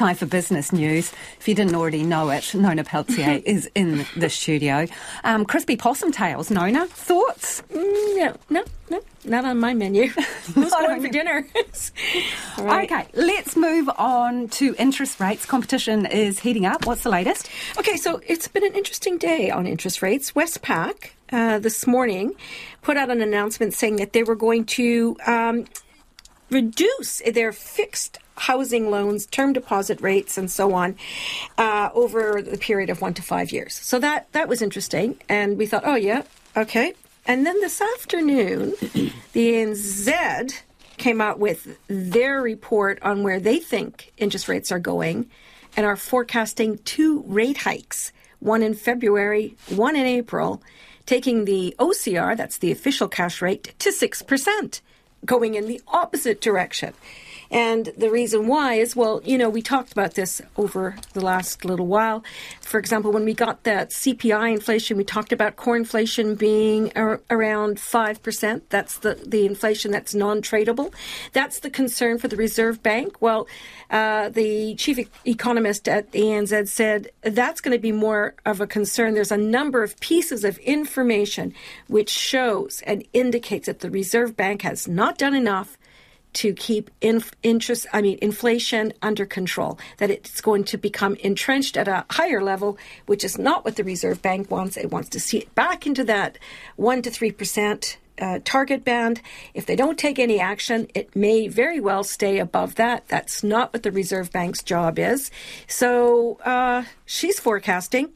time for business news. If you didn't already know it, Nona Pelletier is in the studio. Um, crispy possum tails, Nona, thoughts? Mm, no, no, no, not on my menu. Who's going for dinner? right. Okay, let's move on to interest rates. Competition is heating up. What's the latest? Okay, so it's been an interesting day on interest rates. Westpac uh, this morning put out an announcement saying that they were going to um, reduce their fixed housing loans, term deposit rates, and so on uh, over the period of one to five years. So that that was interesting, and we thought, oh yeah, okay. And then this afternoon, the ANZ came out with their report on where they think interest rates are going, and are forecasting two rate hikes, one in February, one in April, taking the OCR, that's the official cash rate, to six percent going in the opposite direction. And the reason why is, well, you know, we talked about this over the last little while. For example, when we got that CPI inflation, we talked about core inflation being ar- around 5%. That's the, the inflation that's non tradable. That's the concern for the Reserve Bank. Well, uh, the chief e- economist at the ANZ said that's going to be more of a concern. There's a number of pieces of information which shows and indicates that the Reserve Bank has not done enough to keep inf- interest, I mean, inflation under control, that it's going to become entrenched at a higher level, which is not what the Reserve Bank wants. It wants to see it back into that 1% to 3% uh, target band. If they don't take any action, it may very well stay above that. That's not what the Reserve Bank's job is. So uh, she's forecasting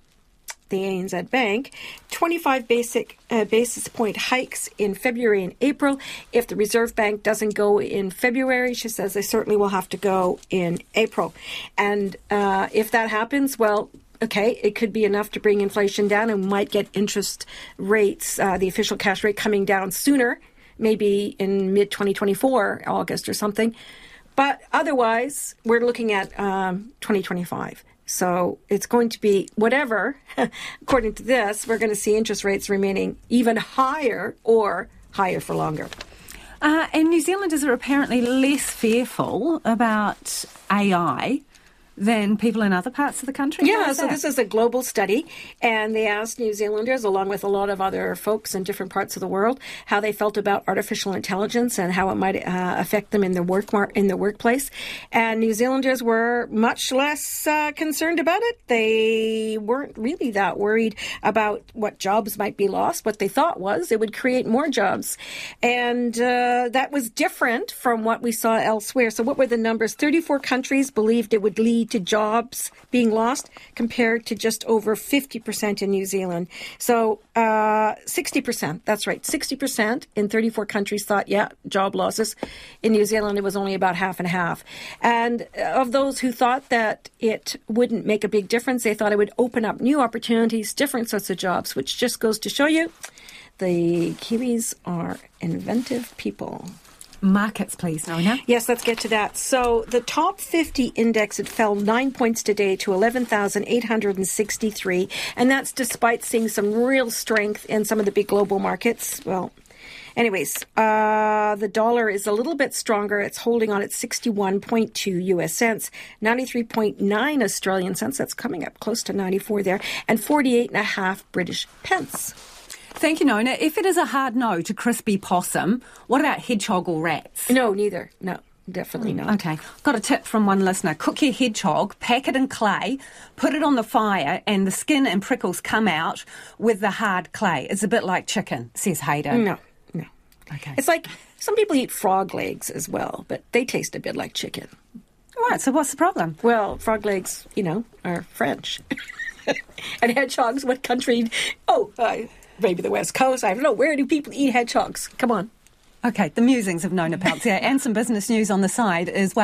the ANZ Bank, 25 basic uh, basis point hikes in February and April. If the Reserve Bank doesn't go in February, she says they certainly will have to go in April. And uh, if that happens, well, okay, it could be enough to bring inflation down and might get interest rates, uh, the official cash rate coming down sooner, maybe in mid 2024, August or something. But otherwise, we're looking at um, 2025. So it's going to be whatever, according to this, we're going to see interest rates remaining even higher or higher for longer. Uh, and New Zealanders are apparently less fearful about AI than people in other parts of the country? Yeah, so this is a global study, and they asked New Zealanders, along with a lot of other folks in different parts of the world, how they felt about artificial intelligence and how it might uh, affect them in the work mar- in their workplace. And New Zealanders were much less uh, concerned about it. They weren't really that worried about what jobs might be lost. What they thought was it would create more jobs, and uh, that was different from what we saw elsewhere. So, what were the numbers? Thirty-four countries believed it would lead to jobs being lost compared to just over 50% in New Zealand. So uh, 60%, that's right, 60% in 34 countries thought, yeah, job losses. In New Zealand, it was only about half and half. And of those who thought that it wouldn't make a big difference, they thought it would open up new opportunities, different sorts of jobs, which just goes to show you the Kiwis are inventive people. Markets, please, Nona. Yes, let's get to that. So the top 50 index, it fell nine points today to 11,863. And that's despite seeing some real strength in some of the big global markets. Well, Anyways, uh, the dollar is a little bit stronger. It's holding on at 61.2 US cents, 93.9 Australian cents. That's coming up close to 94 there, and 48.5 British pence. Thank you, Nona. If it is a hard no to crispy possum, what about hedgehog or rats? No, neither. No. Definitely not. Okay. Got a tip from one listener. Cook your hedgehog, pack it in clay, put it on the fire, and the skin and prickles come out with the hard clay. It's a bit like chicken, says Hayden. No, no. Okay. It's like some people eat frog legs as well, but they taste a bit like chicken. Right, so what's the problem? Well, frog legs, you know, are French. and hedgehogs, what country? Oh, uh, maybe the West Coast. I don't know. Where do people eat hedgehogs? Come on. Okay, the musings of Nona Pelletier and some business news on the side as well.